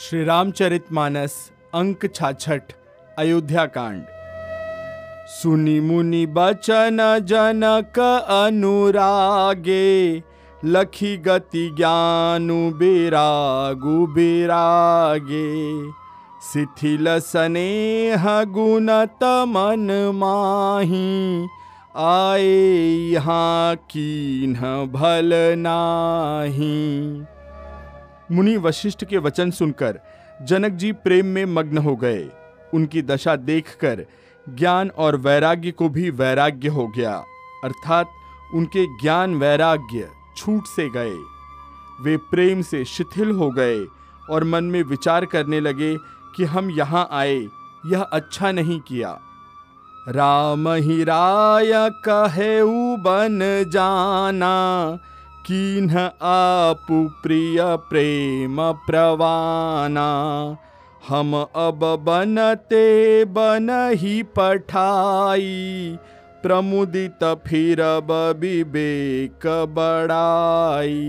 श्री रामचरितमानस अंक छाछठ अयोध्या कांड सुनी मुनि बचन जनक अनुरागे, लखी गति ज्ञानु बेरागु बेरागे। शिथिल स्नेह गुण मन माही, आए यहाँ कीन्ह भल नाही। मुनि वशिष्ठ के वचन सुनकर जनक जी प्रेम में मग्न हो गए। उनकी दशा देखकर ज्ञान और वैराग्य को भी वैराग्य हो गया। अर्थात उनके ज्ञान वैराग्य छूट से गए। वे प्रेम से शिथिल हो गए और मन में विचार करने लगे कि हम यहाँ आए, यह अच्छा नहीं किया। राम ही राय कहे बन जाना कीन्ह आपु प्रिय प्रेम प्रवाना। हम अब बनते बन ही पठाई। प्रमुदित फिर विवेक बड़ाई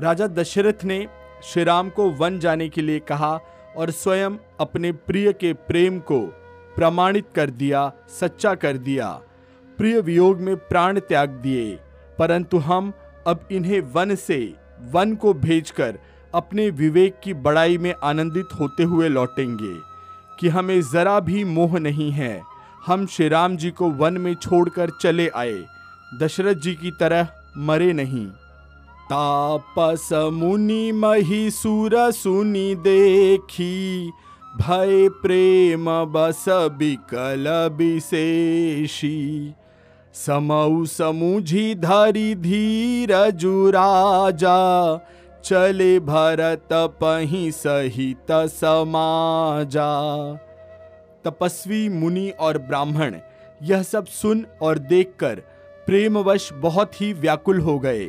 राजा दशरथ ने श्री राम को वन जाने के लिए कहा और स्वयं अपने प्रिय के प्रेम को प्रमाणित कर दिया, सच्चा कर दिया। प्रिय वियोग में प्राण त्याग दिए। परंतु हम अब इन्हें वन से वन को भेजकर अपने विवेक की बड़ाई में आनंदित होते हुए लौटेंगे, कि हमें जरा भी मोह नहीं है। हम श्री राम जी को वन में छोड़कर चले आए। दशरथ जी की तरह मरे नहीं। तापस मुनि मही सुर सुनी देखी, भय प्रेम बस बिकल विशेषी। समऊ समुझी धरी धीर जुराजा चले भरत पही सहित समाजा। तपस्वी, मुनि और ब्राह्मण, यह सब सुन और देखकर प्रेमवश बहुत ही व्याकुल हो गए।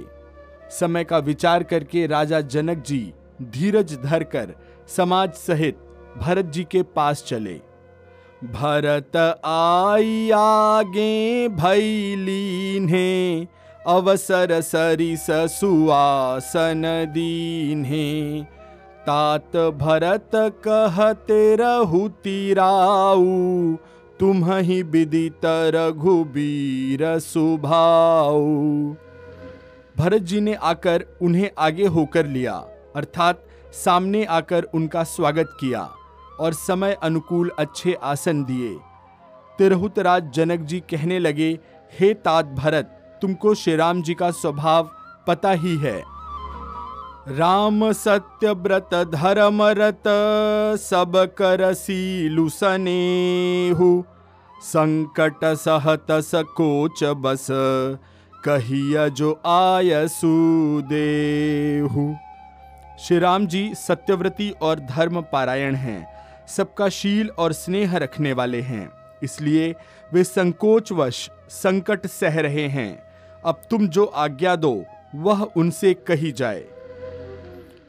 समय का विचार करके राजा जनक जी धीरज धरकर समाज सहित भरत जी के पास चले। भरत आई आगे भैलीन्हे अवसर सरिस सुआसन दीन्हे। तात भरत कहते रहु तिराऊ तुम ही विदित रघुबीर सुभाऊ। भरत जी ने आकर उन्हें आगे होकर लिया, अर्थात सामने आकर उनका स्वागत किया। और समय अनुकूल अच्छे आसन दिए। तिरहुतराज जनक जी कहने लगे, हे तात भरत, तुमको श्री राम जी का स्वभाव पता ही है। राम सत्य व्रत धर्म रत, सब कर संकट सहत सकोच बस, कहिया जो आय सुदेहु श्री राम जी सत्यव्रती और धर्म पारायण हैं। सबका शील और स्नेह रखने वाले हैं। इसलिए वे संकोचवश संकट सह रहे हैं। अब तुम जो आज्ञा दो, वह उनसे कही जाए।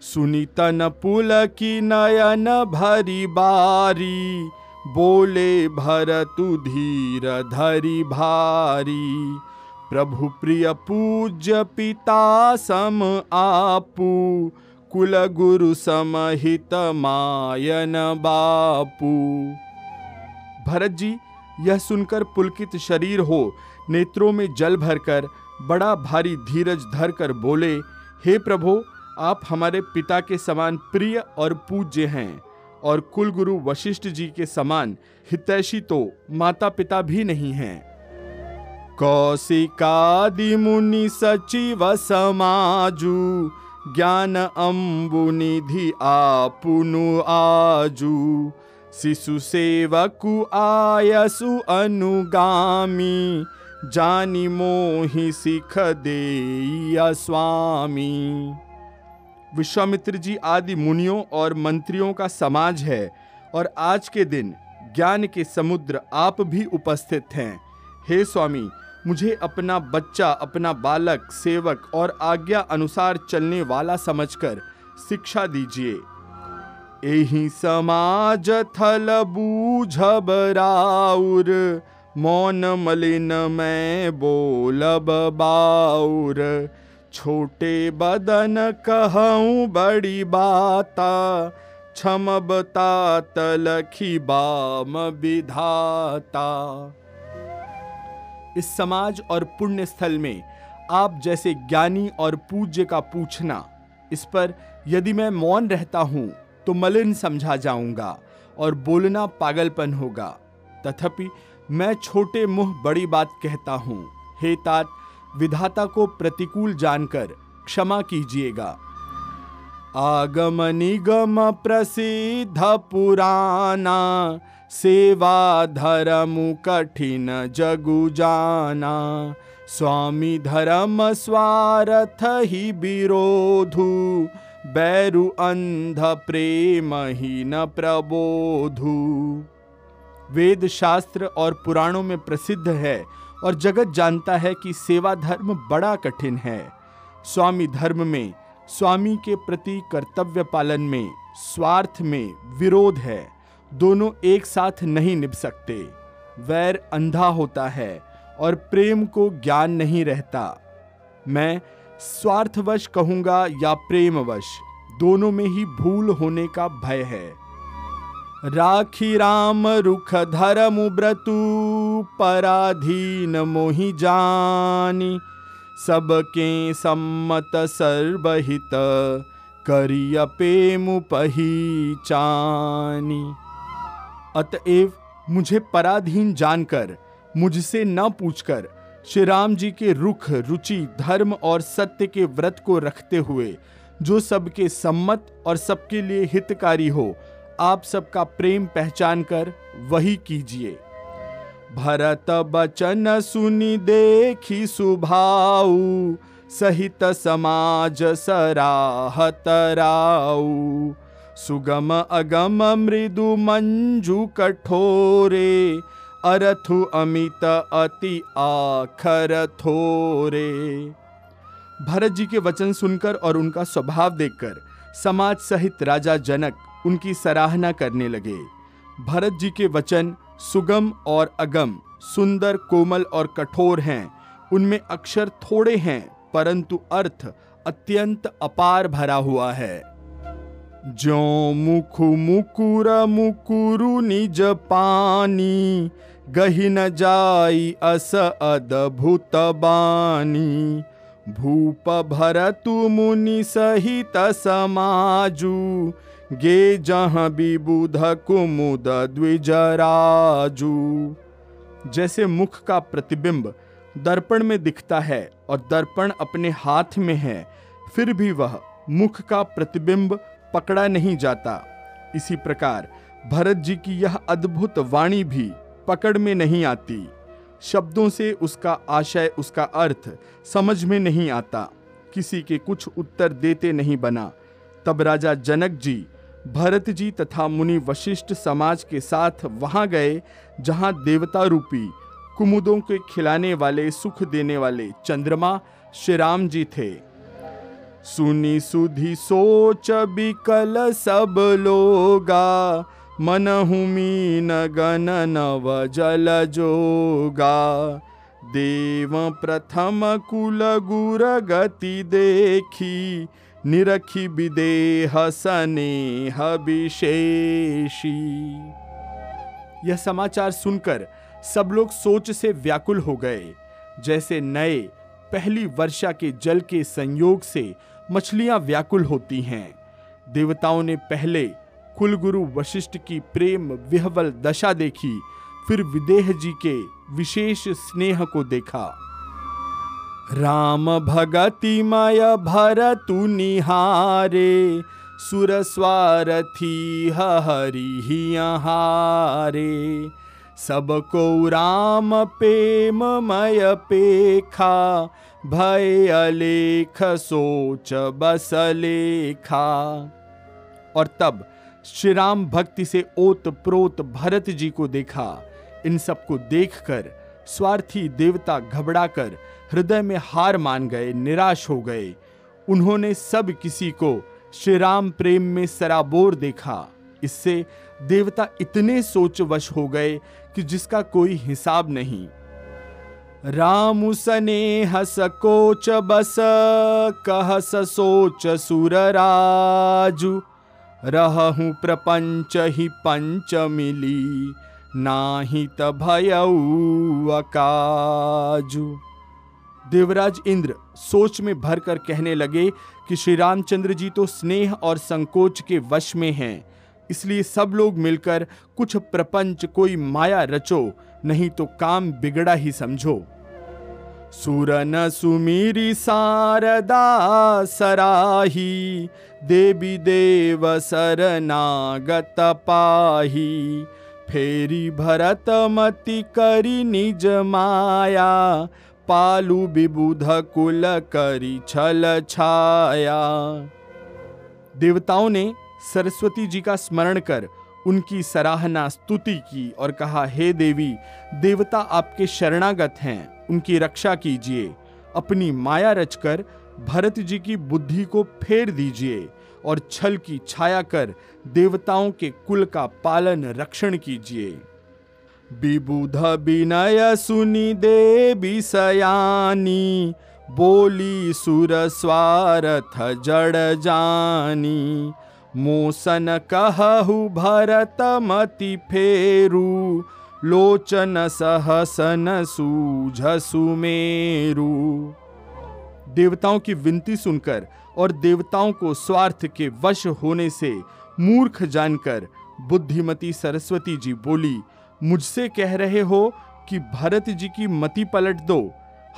सुनीतन पुल की नयन भरी बारी, बोले भरतु धीर धरी भारी। प्रभु प्रिय पूज्य पिता सम आपू कुल गुरु समहित मायन बापू। भरत जी, यह सुनकर पुलकित शरीर हो, नेत्रों में जल भरकर, बड़ा भारी धीरज धर कर बोले, हे प्रभु, आप हमारे पिता के समान प्रिय और पूज्य हैं, और कुल गुरु वशिष्ठ जी के समान हितैषी तो माता पिता भी नहीं हैं। कौशिकादि मुनि सचिव समाजू ज्ञान अम्बु निधि आपुनु आजू। शिशु सेवकु आयसु अनुगामी। जानी मोहि सिख दे स्वामी। विश्वामित्र जी आदि मुनियों और मंत्रियों का समाज है और आज के दिन ज्ञान के समुद्र आप भी उपस्थित हैं। हे स्वामी मुझे अपना बच्चा, अपना बालक, सेवक और आज्ञा अनुसार चलने वाला समझकर शिक्षा दीजिए। एही समाज थल बूझब राउर मौन मलिन मैं बोलब बाउर। छोटे बदन कहूँ बड़ी बाता क्षम तात लखी बाम विधाता। इस समाज और पुण्य स्थल में आप जैसे ज्ञानी और पूज्य का पूछना। इस पर यदि मैं मौन रहता हूँ तो मलिन समझा जाऊँगा और बोलना पागलपन होगा। तथापि मैं छोटे मुँह बड़ी बात कहता हूँ। हे तात, विधाता को प्रतिकूल जानकर क्षमा कीजिएगा। आगम निगम प्रसिद्ध पुराना सेवा धर्म कठिन जगु जाना स्वामी धर्म स्वार्थ ही विरोधु बैरु अंध प्रेम ही न प्रबोधु। वेद शास्त्र और पुराणों में प्रसिद्ध है और जगत जानता है कि सेवा धर्म बड़ा कठिन है। स्वामी धर्म में, स्वामी के प्रति कर्तव्य पालन में, स्वार्थ में विरोध है। दोनों एक साथ नहीं निभ सकते। वैर अंधा होता है और प्रेम को ज्ञान नहीं रहता। मैं स्वार्थवश कहूँगा या प्रेमवश, दोनों में ही भूल होने का भय है। राखी राम रुख धर्म ब्रतु पराधीन मोहि जानी। सबके सम्मत सर्वहित, करिय पेमु पहीचानी अतएव मुझे पराधीन जानकर, मुझसे न पूछकर, श्री राम जी के रुख, रुचि, धर्म और सत्य के व्रत को रखते हुए, जो सबके सम्मत और सबके लिए हितकारी हो, आप सबका प्रेम पहचान कर वही कीजिए। भरत बचन सुनी देखी सुभाऊ, सहित समाज सराहत राऊ। सुगम अगम मृदु मंजु कठोरे, अरथु अमित अति आखर थोरे। भरत जी के वचन सुनकर और उनका स्वभाव देखकर, समाज सहित राजा जनक उनकी सराहना करने लगे। भरत जी के वचन सुगम और अगम, सुंदर, कोमल और कठोर हैं। उनमें अक्षर थोड़े हैं, परंतु अर्थ अत्यंत अपार भरा हुआ है। जो मुखु मुकुर मुकुरु निज पानी, गही न जाई अस अद्भुत बानी। भूप भरतु मुनि सहित समाजू, गे जहाँ विबुध कुमुद द्विजराजू जैसे मुख का प्रतिबिंब दर्पण में दिखता है और दर्पण अपने हाथ में है, फिर भी वह मुख का प्रतिबिंब पकड़ा नहीं जाता। इसी प्रकार, भरत जी की यह अद्भुत वाणी भी पकड़ में नहीं आती। शब्दों से उसका आशय, उसका अर्थ समझ में नहीं आता। किसी के कुछ उत्तर देते नहीं बना। तब राजा जनक जी, भरत जी तथा मुनि वशिष्ठ समाज के साथ वहाँ गए, जहाँ देवता रूपी, कुमुदों के खिलाने वाले, सुख देने वाले चंद्रमा श्री राम जी थे। सुनी सुधी सोच बिकल सब लोगा मन हुमीन गण नव जल जोगा। देव प्रथम कुल गुर गति देखी, निरखी विदेह स्नेह विशेषी। यह समाचार सुनकर सब लोग सोच से व्याकुल हो गए। जैसे नए, पहली वर्षा के जल के संयोग से मछलियाँ व्याकुल होती हैं। देवताओं ने पहले कुलगुरु वशिष्ठ की प्रेम विहवल दशा देखी, फिर विदेह जी के विशेष स्नेह को देखा। राम भगति मय भरतु निहारे, सुर स्वारथी हरि हारे सबको राम प्रेम मय पेखा भय अलेख, सोच बस लेखा और तब श्री राम भक्ति से ओत प्रोत भरत जी को देखा। इन सबको देखकर स्वार्थी देवता घबराकर हृदय में हार मान गए, निराश हो गए। उन्होंने सब किसी को श्री राम प्रेम में सराबोर देखा। इससे देवता इतने सोचवश हो गए कि जिसका कोई हिसाब नहीं। राम सनेह सकोच बस कह सोच सुर राजू रहूँ प्रपंच ही पंच मिली नाहित भयऊ अकाजू। देवराज इंद्र सोच में भर कर कहने लगे कि श्री रामचंद्र जी तो स्नेह और संकोच के वश में हैं। इसलिए सब लोग मिलकर कुछ प्रपंच कोई माया रचो, नहीं तो काम बिगड़ा ही समझो। सुरन सुमीरी सारदा सराही, देवी देव सरनागत पाही। फेरी भरत मति करी निज माया, पालू विबुध कुल करी छल छाया। देवताओं ने सरस्वती जी का स्मरण कर उनकी सराहना स्तुति की और कहा, हे देवी, देवता आपके शरणागत हैं, उनकी रक्षा कीजिए। अपनी माया रचकर भरत जी की बुद्धि को फेर दीजिए और छल की छाया कर देवताओं के कुल का पालन रक्षण कीजिए। विबुध विनय सुनी देवी सयानी, बोली सुर स्वारथ जड़ जानी। मोसन कहु भरत मति फेरू, लोचन सहसन सूझ सुमेरु। देवताओं की विनती सुनकर और देवताओं को स्वार्थ के वश होने से मूर्ख जानकर बुद्धिमती सरस्वती जी बोली, मुझसे कह रहे हो कि भरत जी की मति पलट दो।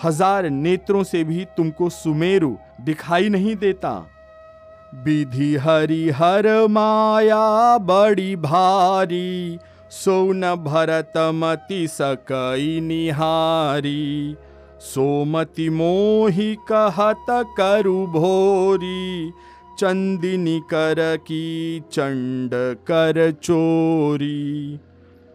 हज़ार नेत्रों से भी तुमको सुमेरु दिखाई नहीं देता। विधि हरि हर माया बड़ी भारी, सोन भरत मति सकई निहारी। सोमति मोहि कहत करु भोरी, चंदिनी कर की चंड कर चोरी।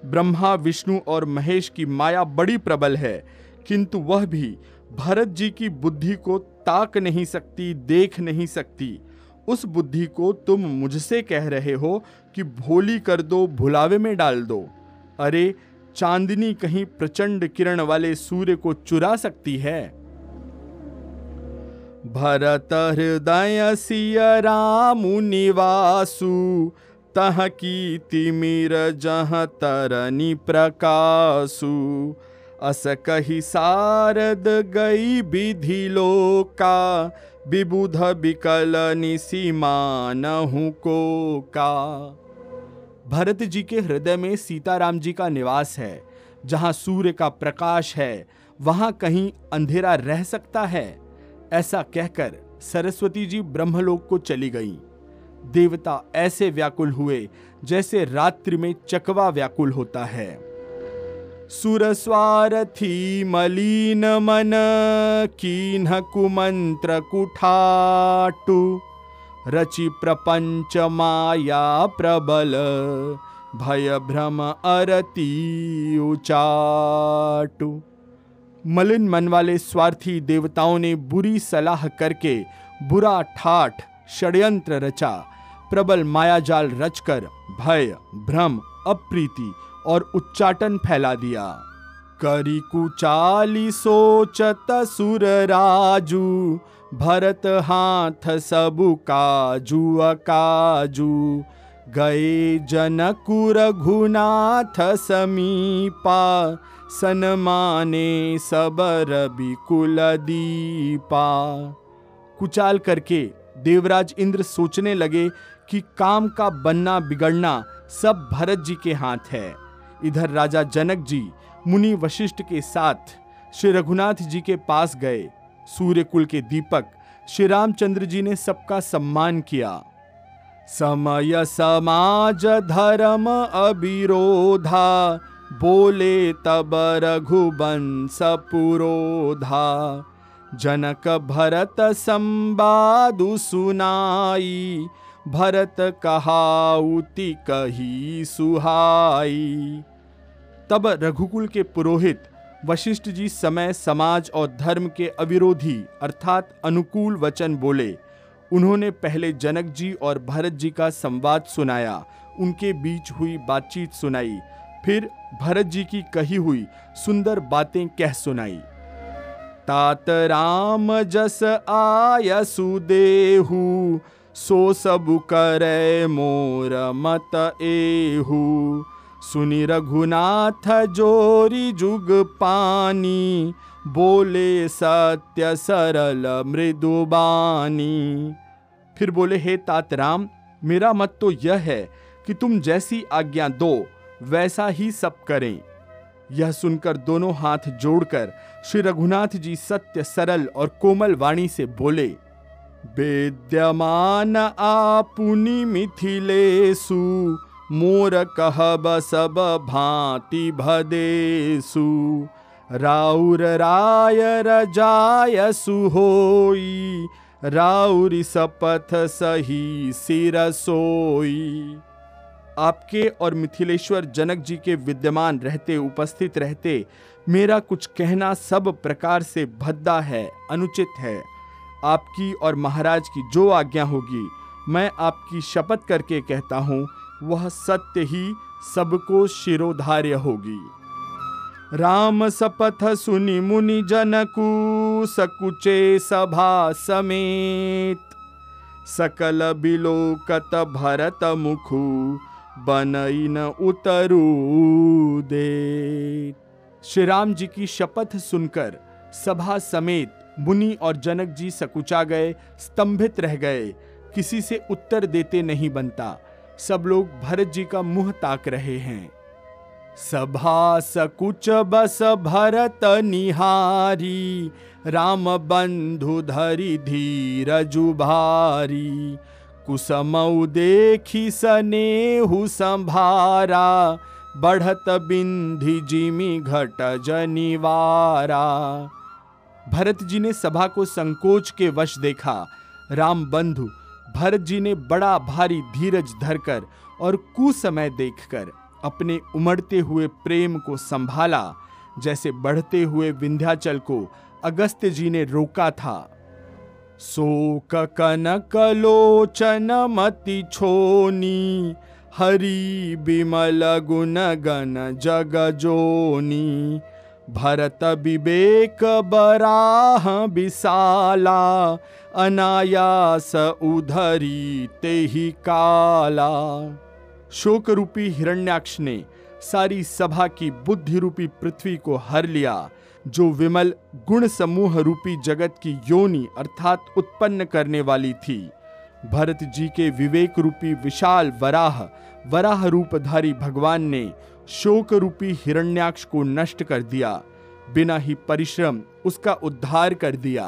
ब्रह्मा, विष्णु और महेश की माया बड़ी प्रबल है, किंतु वह भी भरत जी की बुद्धि को ताक नहीं सकती, देख नहीं सकती। उस बुद्धि को तुम मुझसे कह रहे हो कि भोली कर दो, भुलावे में डाल दो। अरे, चांदनी कहीं प्रचंड किरण वाले सूर्य को चुरा सकती है। भरत हृदय सिय निवासु, तह की तिमिर जह तरनी प्रकाशु। अस कही सारद गई विधि लोका विबुध विकल निसीमानहु को का भरत जी के हृदय में सीताराम जी का निवास है, जहाँ सूर्य का प्रकाश है, वहाँ कहीं अंधेरा रह सकता है, ऐसा कहकर सरस्वती जी ब्रह्मलोक को चली गईं। देवता ऐसे व्याकुल हुए जैसे रात्रि में चकवा व्याकुल होता है सुरस्वारथी मलिन मन, कीन्ह कुमंत्र कुठाटु। रचि प्रपंच माया प्रबल, भय भ्रम अरती उचाटु। मलिन मन वाले स्वार्थी देवताओं ने बुरी सलाह करके बुरा ठाठ षड्यंत्र रचा। प्रबल मायाजाल रचकर भय, भ्रम, अप्रीति और उच्चाटन फैला दिया। करी कुचाली सोचत सुर राजू, भरत हाथ सबु काजू अकाजू। गए जनकुर घुनाथ समीपा, सनमाने सबर बिकुल दीपा। कुचाल करके देवराज इंद्र सोचने लगे कि काम का बनना बिगड़ना सब भरत जी के हाथ है। इधर राजा जनक जी मुनि वशिष्ठ के साथ श्री रघुनाथ जी के पास गए। सूर्य कुल के दीपक श्री रामचंद्र जी ने सबका सम्मान किया। समय समाज धर्म अविरोधा, बोले तब रघुबंश पुरोधा। जनक भरत संवादु सुनाई भरत कहाउति कही सुहाई। तब रघुकुल के पुरोहित वशिष्ठ जी समय समाज और धर्म के अविरोधी अर्थात अनुकूल वचन बोले। उन्होंने पहले जनक जी और भरत जी का संवाद सुनाया। उनके बीच हुई बातचीत सुनाई। फिर भरत जी की कही हुई सुंदर बातें कह सुनाई। तात राम जस आय सुदेहु सो सब करे मोर मत एहू। सुनि रघुनाथ जोरी जुग पानी, बोले सत्य सरल मृदुबानी फिर बोले, हे तात राम मेरा मत तो यह है कि तुम जैसी आज्ञा दो, वैसा ही सब करें। यह सुनकर दोनों हाथ जोड़कर श्री रघुनाथ जी सत्य सरल और कोमल वाणी से बोले विद्यमान आपुनि मिथिलेसु मोर कहब सब भांति भदेसु। राउर राय रजाय सुहोई राउरी सपथ सही सिर सोई। आपके और मिथिलेश्वर जनक जी के विद्यमान रहते, उपस्थित रहते, मेरा कुछ कहना सब प्रकार से भद्दा है, अनुचित है। आपकी और महाराज की जो आज्ञा होगी, मैं आपकी शपथ करके कहता हूँ, वह सत्य ही सबको शिरोधार्य होगी। राम सपथ सुनि मुनि जनकु, सकुचे सभा समेत। सकल बिलोकत भरत मुखु, बनई न उतरू दे श्री राम जी की शपथ सुनकर सभा समेत मुनि और जनक जी सकुचा गए, स्तंभित रह गए। किसी से उत्तर देते नहीं बनता। सब लोग भरत जी का मुँह ताक रहे हैं। सभा सकुच बस भरत निहारी, राम बंधु धरि धीरजु भारी कुसमऊ देखी सनेहु संभारा, बढ़त बिंधि जिमी घट जनिवारा। भरत जी ने सभा को संकोच के वश देखा। राम बंधु, भरत जी ने बड़ा भारी धीरज धरकर और कुसमय देखकर अपने उमड़ते हुए प्रेम को संभाला। जैसे बढ़ते हुए विंध्याचल को अगस्त्य जी ने रोका था। शोक कनक लोचन मति छोनी, हरि बिमल गुण गण जग जोनी। भरत विवेक बराह विशाला, अनायास उधरी तेहि काला। शोक रूपी हिरण्याक्ष ने सारी सभा की बुद्धि रूपी पृथ्वी को हर लिया, जो विमल गुण समूह रूपी जगत की योनि अर्थात उत्पन्न करने वाली थी। भरत जी के विवेक रूपी विशाल वराह वराह रूपधारी भगवान ने शोक रूपी हिरण्याक्ष को नष्ट कर दिया। बिना ही परिश्रम उसका उद्धार कर दिया।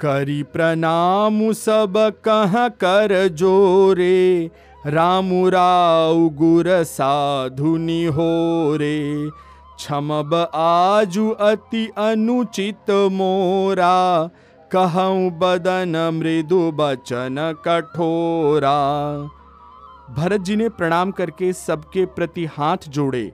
करी प्रणाम सब कह कर जोरे राम राउ गुर साधुनि हो रे। क्षमब आजु अति अनुचित मोरा। कहूँ बदन मृदु बचन कठोरा। भरत जी ने प्रणाम करके सबके प्रति हाथ जोड़े,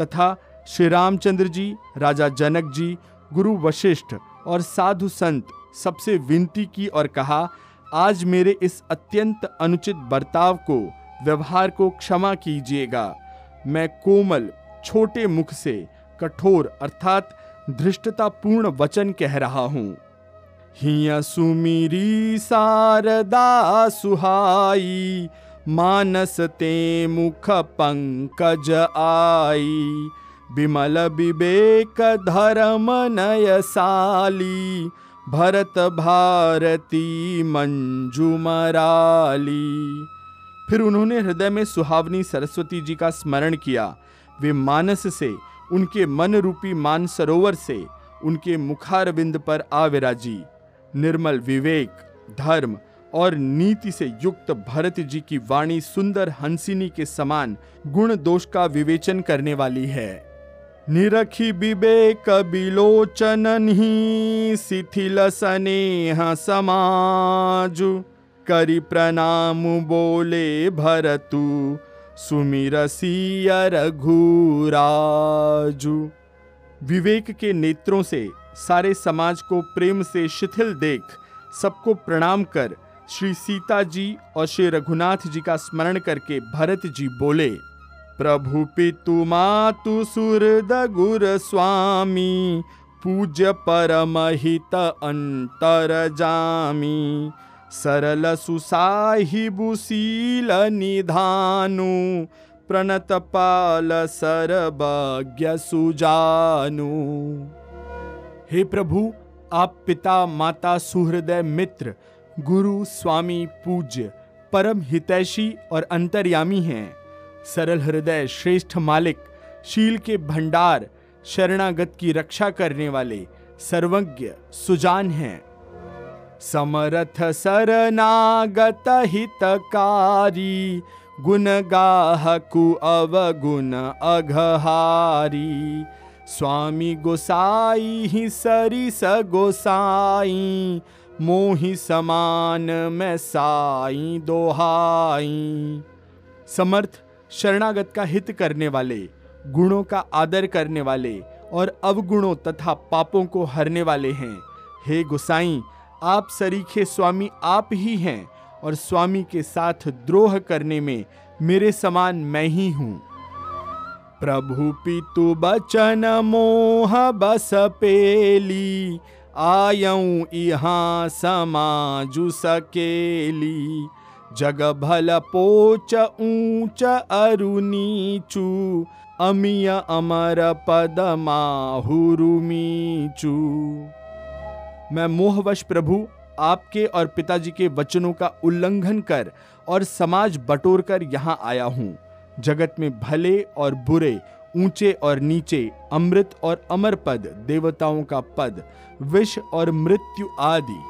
तथा श्री रामचंद्र जी, राजा जनक जी, गुरु वशिष्ठ और साधु संत सबसे विनती की और कहा, आज मेरे इस अत्यंत अनुचित बर्ताव को, व्यवहार को क्षमा कीजिएगा। मैं कोमल, छोटे मुख से कठोर अर्थात धृष्टतापूर्ण वचन कह रहा हूँ। हिया सुमीरी शारदा सुहाई मानस ते मुख पंकज आई। विमल विवेक धर्म नयसाली भरत भारती मंजू मराली। फिर उन्होंने हृदय में सुहावनी सरस्वती जी का स्मरण किया। वे मानस से, उनके मन रूपी मान सरोवर से, उनके मुखारविंद पर आविराजी निर्मल विवेक, धर्म और नीति से युक्त भरत जी की वाणी सुंदर हंसिनी के समान गुण दोष का विवेचन करने वाली है। निरखी विवेक बिलोचन शिथिल स्नेह समाज। करी प्रणाम बोले भरतु सुमिर रघुराजु। विवेक के नेत्रों से सारे समाज को प्रेम से शिथिल देख, सबको प्रणाम कर श्री सीता जी और श्री रघुनाथ जी का स्मरण करके भरत जी बोले, प्रभु पितु मातु सुरद गुर स्वामी, पूज्य परमहित अंतर जामी। सरल सुसाहिबुशील निधानु, प्रणत पाल सरभाग्य सुजानु। हे प्रभु, आप पिता, माता, सुहृदय, मित्र गुरु स्वामी पूज्य, परम हितैषी और अंतर्यामी हैं। सरल हृदय श्रेष्ठ मालिक, शील के भंडार, शरणागत की रक्षा करने वाले सर्वज्ञ, सुजान हैं। समरथ शरणागत हितकारी गुण गाहकु अवगुण अघहारी। स्वामी गोसाई ही सरिस गोसाई मोहि समान मैं साई दोहाई। समर्थ, शरणागत का हित करने वाले, गुणों का आदर करने वाले और अवगुणों तथा पापों को हरने वाले हैं। हे गोसाई, आप सरीखे स्वामी आप ही हैं और स्वामी के साथ द्रोह करने में मेरे समान मैं ही हूँ। प्रभु पितु बचन मोह बस पेली आयऊ इहाँ समाजु सकेली। जग भल पोच ऊंच अरु नीचू, अमिय अमर पद माहुरुमीचू मैं मोहवश प्रभु, आपके और पिताजी के वचनों का उल्लंघन कर और समाज बटोर कर यहाँ आया हूँ। जगत में भले और बुरे ऊँचे और नीचे, अमृत और अमर पद, देवताओं का पद, विष और मृत्यु आदि।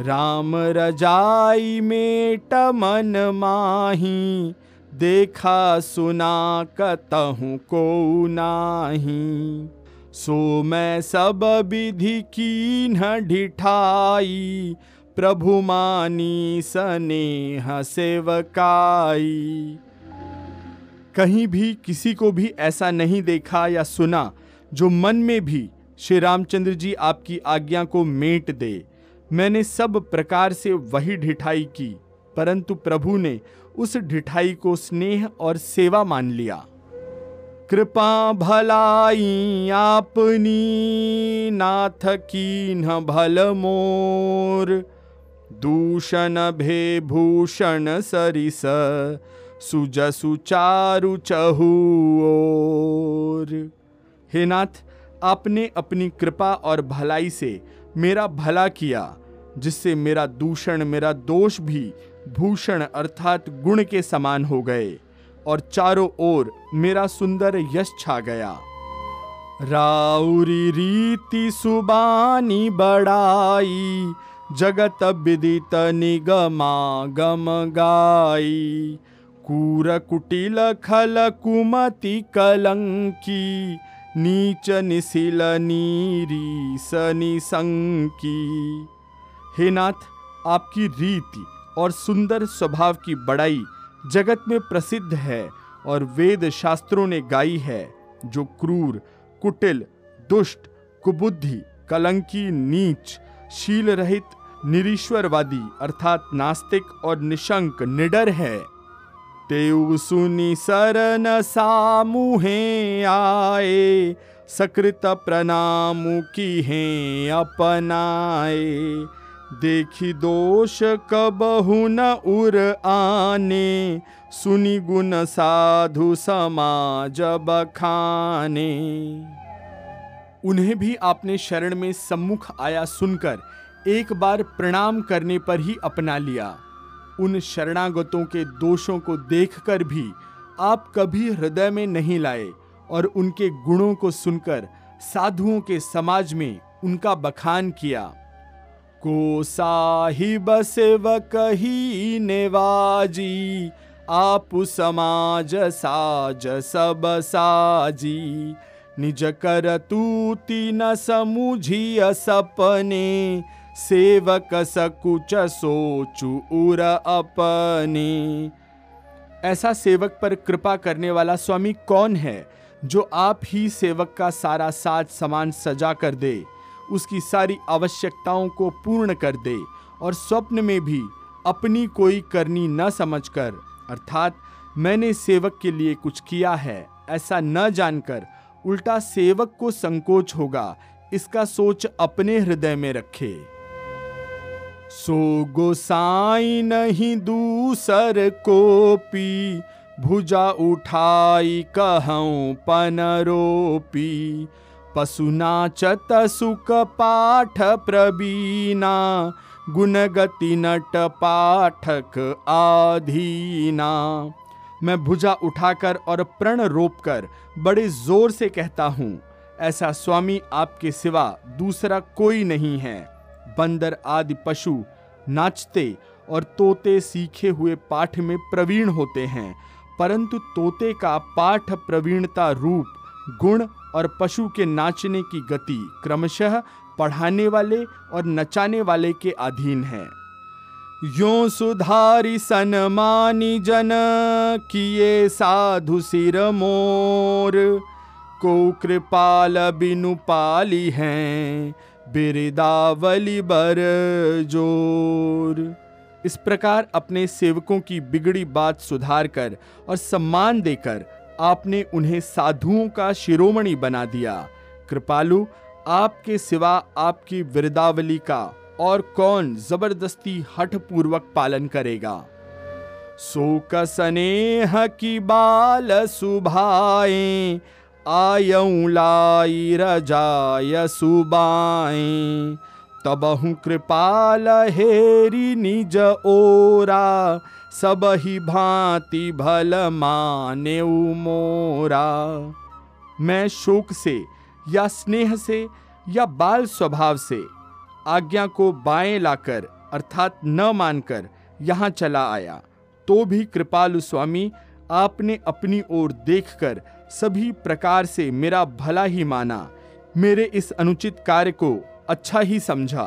राम रजाई में मन माही, देखा सुना कतहु को नाही। सो मैं सब विधि की न ढिठाई, प्रभु मानी स्नेह सेवकाई। कहीं भी किसी को भी ऐसा नहीं देखा या सुना जो मन में भी श्री रामचंद्र जी आपकी आज्ञा को मेट दे। मैंने सब प्रकार से वही ढिठाई की, परंतु प्रभु ने उस ढिठाई को स्नेह और सेवा मान लिया। कृपा भलाई आपनी, नाथ की न भल मोर। दूषण भे भूषण सरिस सुज सुचारु चहुओर हे नाथ, आपने अपनी कृपा और भलाई से मेरा भला किया, जिससे मेरा दूषण, मेरा दोष भी भूषण अर्थात गुण के समान हो गए और चारों ओर मेरा सुंदर यश छा गया। राउरी रीति सुबानी बड़ाई जगत विदित निगमा गम गाई। कूर कुटिल खल कुमति कलंकी नीच निशिल नीरी सनी संकी। हे नाथ, आपकी रीति और सुंदर स्वभाव की बड़ाई जगत में प्रसिद्ध है और वेद शास्त्रों ने गाई है, जो क्रूर, कुटिल, दुष्ट, कुबुद्धि, कलंकी, नीच, शील रहित, निरीश्वरवादी, अर्थात नास्तिक और निशंक, निडर है। तेउ सुनी सरन सामुहे आए, सकृत प्रणामु की हैं अपनाए। देखी दोष कबहु न उर आने, सुनी गुण साधु समाज बखाने। उन्हें भी आपने शरण में सम्मुख आया सुनकर एक बार प्रणाम करने पर ही अपना लिया। उन शरणागतों के दोषों को देखकर भी आप कभी हृदय में नहीं लाए और उनके गुणों को सुनकर साधुओं के समाज में उनका बखान किया। को साहिब सेवक ही नेवाजी, आप समाज साज सब साजी। निज कर तूती न समुझिय सपने सेवक सकुच सोचु उर अपने। ऐसा सेवक पर कृपा करने वाला स्वामी कौन है, जो आप ही सेवक का सारा साज सामान सजा कर दे, उसकी सारी आवश्यकताओं को पूर्ण कर दे, और स्वप्न में भी अपनी कोई करनी न समझकर, अर्थात मैंने सेवक के लिए कुछ किया है, ऐसा न जानकर उल्टा सेवक को संकोच होगा, इसका सोच अपने हृदय में रखे। सो गोसाई नहीं दूसर को पी भुजा उठाई कहूँ पनरोपी पशुनाचत सुख पाठ प्रवीणा, गुणगति नट पाठक आधीना। मैं भुजा उठाकर और प्रण रोप कर बड़े ज़ोर से कहता हूँ, ऐसा स्वामी आपके सिवा दूसरा कोई नहीं है। बंदर आदि पशु नाचते और तोते सीखे हुए पाठ में प्रवीण होते हैं, परंतु तोते का पाठ प्रवीणता रूप, गुण और पशु के नाचने की गति क्रमशः पढ़ाने वाले और नचाने वाले के अधीन है। यो सुधारी सनमानी जन, किए साधु सिर मोर, को कृपाल बिनु पाली हैं बिरदावली बर ज़ोर। इस प्रकार अपने सेवकों की बिगड़ी बात सुधार कर और सम्मान देकर आपने उन्हें साधुओं का शिरोमणि बना दिया। कृपालु, आपके सिवा आपकी वृदावली का और कौन ज़बरदस्ती हठ पूर्वक पालन करेगा। शोक स्नेह की बाल सुभाए आयऊ लाई रजाय सुबाए तबहु कृपाल हेरी निज ओरा सब ही भांति भल माने मोरा। मैं शोक से, या स्नेह से, या बाल स्वभाव से, आज्ञा को बाएँ लाकर, अर्थात न मानकर, यहाँ चला आया। तो भी कृपालु स्वामी, आपने अपनी ओर देखकर सभी प्रकार से मेरा भला ही माना, मेरे इस अनुचित कार्य को अच्छा ही समझा।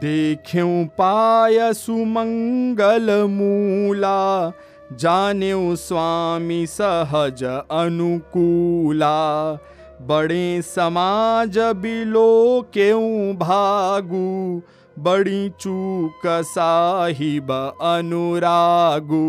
देख्यू पाय सुमंगल मूला, जाने स्वामी सहज अनुकूला। बड़े समाज बिलो क्यों भागू, बड़ी चूक साहिब अनुरागू।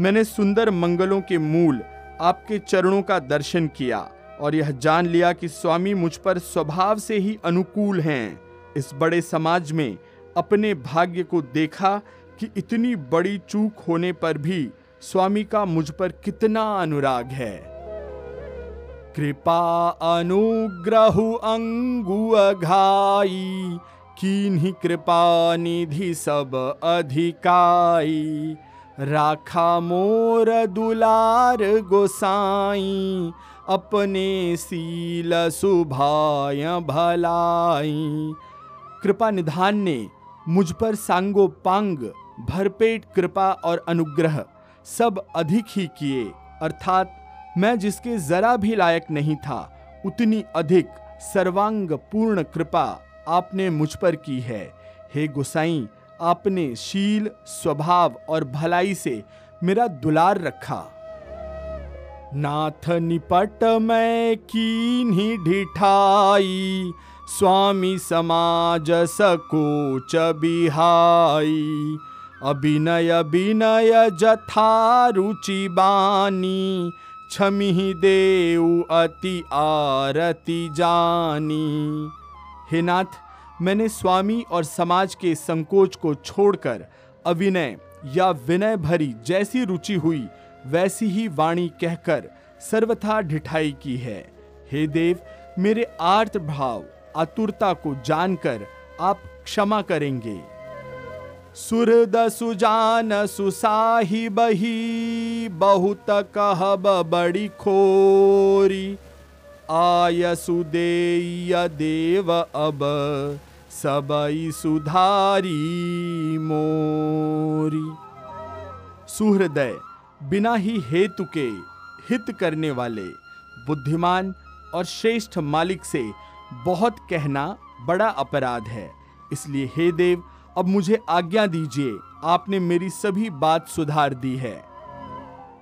मैंने सुंदर मंगलों के मूल आपके चरणों का दर्शन किया और यह जान लिया कि स्वामी मुझ पर स्वभाव से ही अनुकूल हैं। इस बड़े समाज में अपने भाग्य को देखा कि इतनी बड़ी चूक होने पर भी स्वामी का मुझ पर कितना अनुराग है। कृपा अनुग्रह अंगु अघाई कीन्ही कृपा निधि सब अधिकाई। राखा मोर दुलार गोसाई, अपने सील सुभाय भलाई। कृपा निधान ने मुझ पर सांगो पांग, भरपेट कृपा और अनुग्रह सब अधिक ही किए। अर्थात मैं जिसके जरा भी लायक नहीं था, उतनी अधिक सर्वांग पूर्ण कृपा आपने मुझ पर की है। हे गुसाई आपने शील, स्वभाव और भलाई से मेरा दुलार रखा। नाथ निपट मैं कीन्ही ढिठाई, स्वामी समाज सकोच बिहाई। अभिनय, विनय जथा रुचि बानी छमी देव अति आरती जानी। हे नाथ मैंने स्वामी और समाज के संकोच को छोड़कर अभिनय या विनय भरी जैसी रुचि हुई, वैसी ही वाणी कहकर सर्वथा ढिठाई की है। हे देव, मेरे आर्त भाव, आतुरता को जानकर आप क्षमा करेंगे। सुरद सुजान सुसाही बही, बहुत कहब बड़ी खोरी। आय सुदेय देव अब सबई सुधारी मोरी। सुहृदय, बिना ही हेतु के हित करने वाले, बुद्धिमान और श्रेष्ठ मालिक से बहुत कहना बड़ा अपराध है। इसलिए हे देव, अब मुझे आज्ञा दीजिए, आपने मेरी सभी बात सुधार दी है।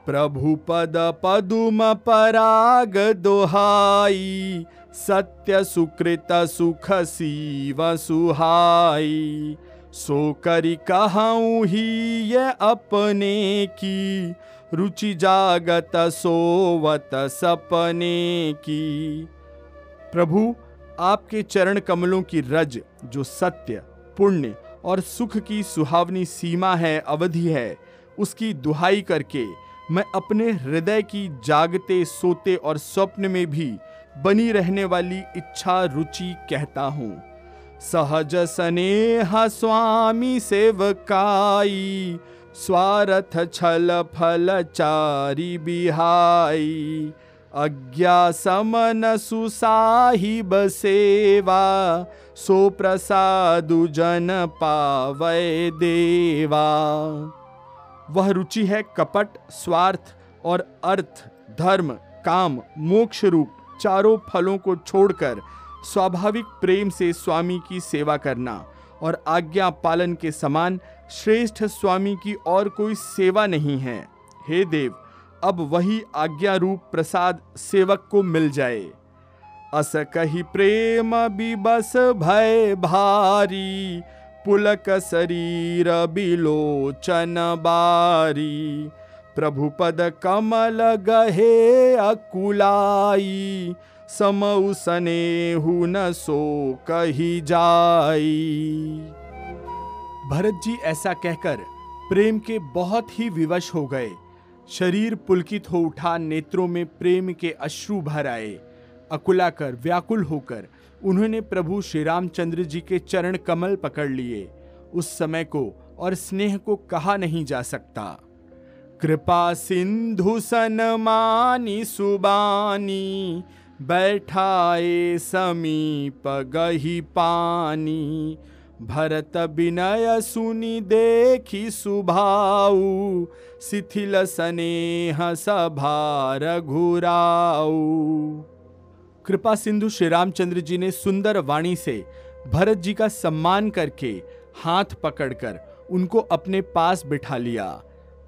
प्रभु पद पदुम पराग दोहाई सत्य सुकृत सुख सीव सुहाई सो करी कहूँ ही ये अपने की रुचि जागत सोवत सपने की प्रभु, आपके चरण कमलों की रज, जो सत्य, पुण्य और सुख की सुहावनी सीमा है, अवधि है, उसकी दुहाई करके मैं अपने हृदय की जागते, सोते और स्वप्न में भी बनी रहने वाली इच्छा रुचि कहता हूँ। सहज स्नेह स्वामी सेवकाई, स्वार्थ छल फल चारी बिहाई। अज्ञा समन सुसाहिब सेवा, सो प्रसादु जन पावय देवा। वह रुचि है कपट, स्वार्थ और अर्थ, धर्म, काम, मोक्ष रूप, चारों फलों को छोड़कर स्वाभाविक प्रेम से स्वामी की सेवा करना और आज्ञा पालन के समान श्रेष्ठ स्वामी की और कोई सेवा नहीं है। हे देव, अब वही आज्ञा रूप प्रसाद सेवक को मिल जाए। अस कही प्रेम बिबस भय भारी पुलक शरीर बिलोचन बारी। प्रभु पद कमल गहे अकुलाई। समऊ सनेहु न सो कही जाई। भरत जी ऐसा कहकर प्रेम के बहुत ही विवश हो गए। शरीर पुलकित हो उठा, नेत्रों में प्रेम के अश्रु भर आए। अकुलाकर, व्याकुल होकर उन्होंने प्रभु श्री रामचंद्र जी के चरण कमल पकड़ लिए। उस समय को और स्नेह को कहा नहीं जा सकता। कृपा सिंधु सनमानी सुबानी, बैठाए समीप गही पानी। भरत विनय सुनी देखी सुभाऊ, शिथिल स्नेह सभार घुराऊ कृपा सिंधु श्री रामचंद्र जी ने सुंदर वाणी से भरत जी का सम्मान करके हाथ पकड़कर उनको अपने पास बिठा लिया।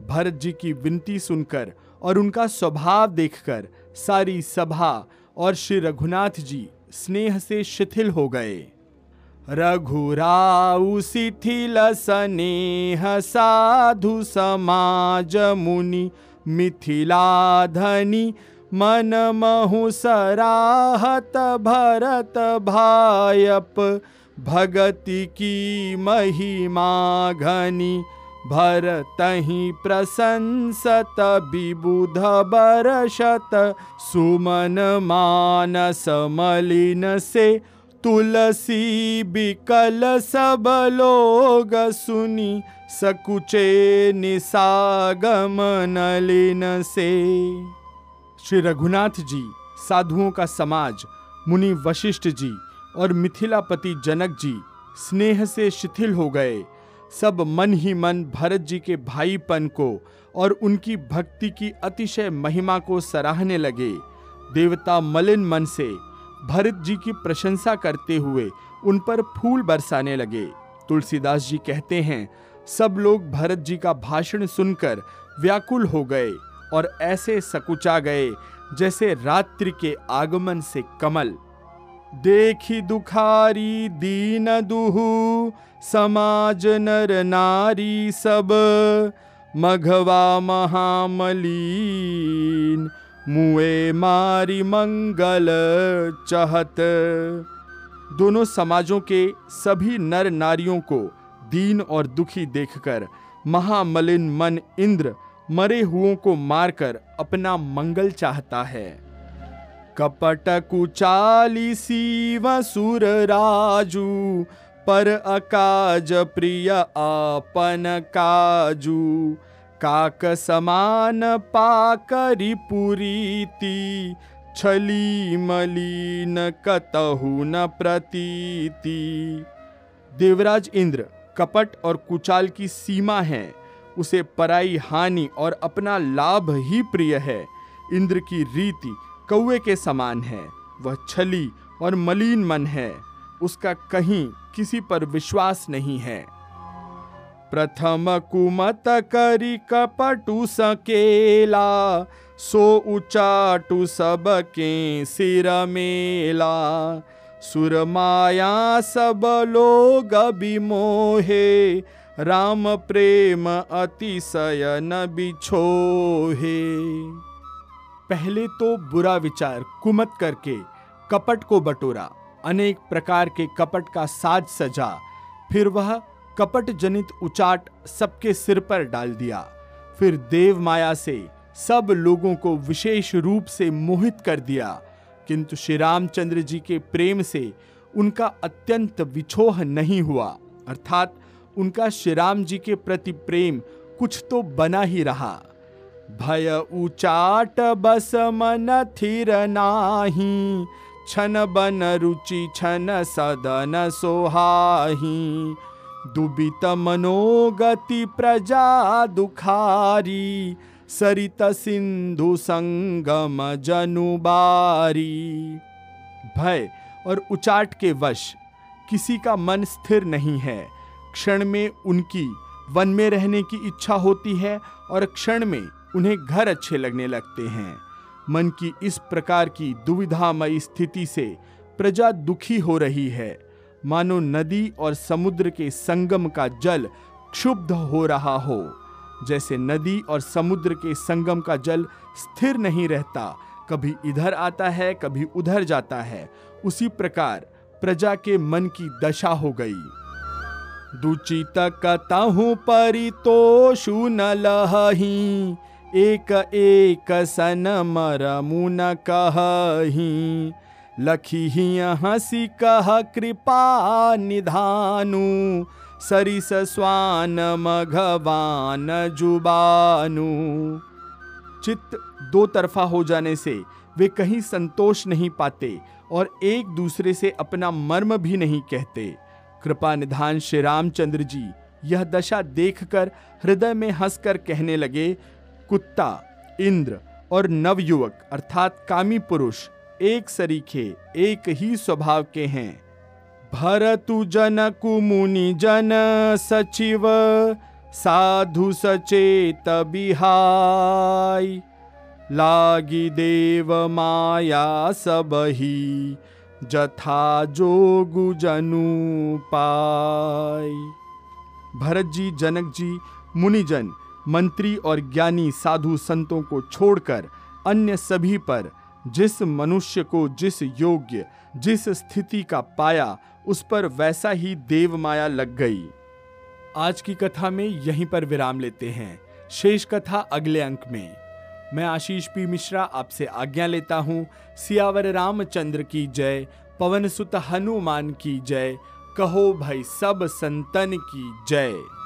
भरत जी की विनती सुनकर और उनका स्वभाव देखकर सारी सभा और श्री रघुनाथ जी स्नेह से शिथिल हो गए। रघुराऊ शिथिल स्नेह साधु समाज मुनि मिथिला धनी मन महु सराहत भरत भायप, भगति की महिमा घनी, भरतहि प्रशंसत विबुध बरशत, सुमन मानस मलिन से तुलसी बिकल सब लोग सुनी, सकुचे निसागम नलिन से। श्री रघुनाथ जी, साधुओं का समाज, मुनि वशिष्ठ जी और मिथिलापति जनक जी स्नेह से शिथिल हो गए। सब मन ही मन भरत जी के भाईपन को और उनकी भक्ति की अतिशय महिमा को सराहने लगे। देवता मलिन मन से भरत जी की प्रशंसा करते हुए उन पर फूल बरसाने लगे। तुलसीदास जी कहते हैं, सब लोग भरत जी का भाषण सुनकर व्याकुल हो गए। और ऐसे सकुचा गए जैसे रात्रि के आगमन से कमल। देखी दुखारी दीन दुहु, समाज नर नारी सब, मघवा महामलीन, मुए मारी मंगल चहत। दोनों समाजों के सभी नर नारियों को दीन और दुखी देखकर महामलिन मन इंद्र मरे हुओं को मारकर अपना मंगल चाहता है। कपट कुचाली सीव राजू, पर अकाज प्रिय आपन काजू। काक समान पाकरी पुरीति, छली मलिन कतहु न प्रतीति। देवराज इंद्र, कपट और कुचाल की सीमा है। उसे पराई, हानि और अपना लाभ ही प्रिय है। इंद्र की रीति कौए के समान है। वह छली और मलिन मन है। उसका कहीं किसी पर विश्वास नहीं है। प्रथम कुमत करी कपटु सकेला, सो उचाटु सब के सिर मेला। सुर माया सब लोग बिमोहे राम प्रेम अतिशय न बिछोहे। पहले तो बुरा विचार कुमत करके कपट को बटोरा, अनेक प्रकार के कपट का साज सजा, फिर वह कपट जनित उचाट सबके सिर पर डाल दिया। फिर देव माया से सब लोगों को विशेष रूप से मोहित कर दिया। किंतु श्री रामचंद्र जी के प्रेम से उनका अत्यंत विछोह नहीं हुआ, अर्थात उनका श्री राम जी के प्रति प्रेम कुछ तो बना ही रहा। भय उचाट बस मन थिर नाही छन बन रुचि छन सदन सोहाही। दुबित मनोगति प्रजा दुखारी, सरित सिंधु संगम जनुबारी भय और उचाट के वश किसी का मन स्थिर नहीं है। क्षण में उनकी वन में रहने की इच्छा होती है और क्षण में उन्हें घर अच्छे लगने लगते हैं। मन की इस प्रकार की दुविधामयी स्थिति से प्रजा दुखी हो रही है। मानो नदी और समुद्र के संगम का जल क्षुब्ध हो रहा हो। जैसे नदी और समुद्र के संगम का जल स्थिर नहीं रहता, कभी इधर आता है, कभी उधर जाता है, उसी प्रकार प्रजा के मन की दशा हो गई। दुचित कतहु परितोषु न लही एक एक सन मर मुन कही लखी हँसी कह कृपा निधानु। सरिस स्वान मघवान जुबानु। चित्त दो तरफा हो जाने से वे कहीं संतोष नहीं पाते और एक दूसरे से अपना मर्म भी नहीं कहते। कृपा निधान श्री रामचंद्र जी। यह दशा देखकर हृदय में हंसकर कहने लगे, कुत्ता, इंद्र और नवयुवक, अर्थात कामी पुरुष, एक सरीखे, एक ही स्वभाव के हैं। भरतु जनकु मुनि जन सचिव, साधु सचेत बिहाई। लागी देव माया सबही जथा जोगु जनु पाई। भरत जी जनक जी मुनिजन, मंत्री और ज्ञानी साधु संतों को छोड़कर अन्य सभी पर जिस मनुष्य को जिस योग्य, जिस स्थिति का पाया, उस पर वैसा ही देव माया लग गई। आज की कथा में यहीं पर विराम लेते हैं। शेष कथा अगले अंक में। मैं आशीष पी मिश्रा आपसे आज्ञा लेता हूँ। सियावर रामचंद्र की जय, पवन सुत हनुमान की जय, कहो भाई सब संतन की जय।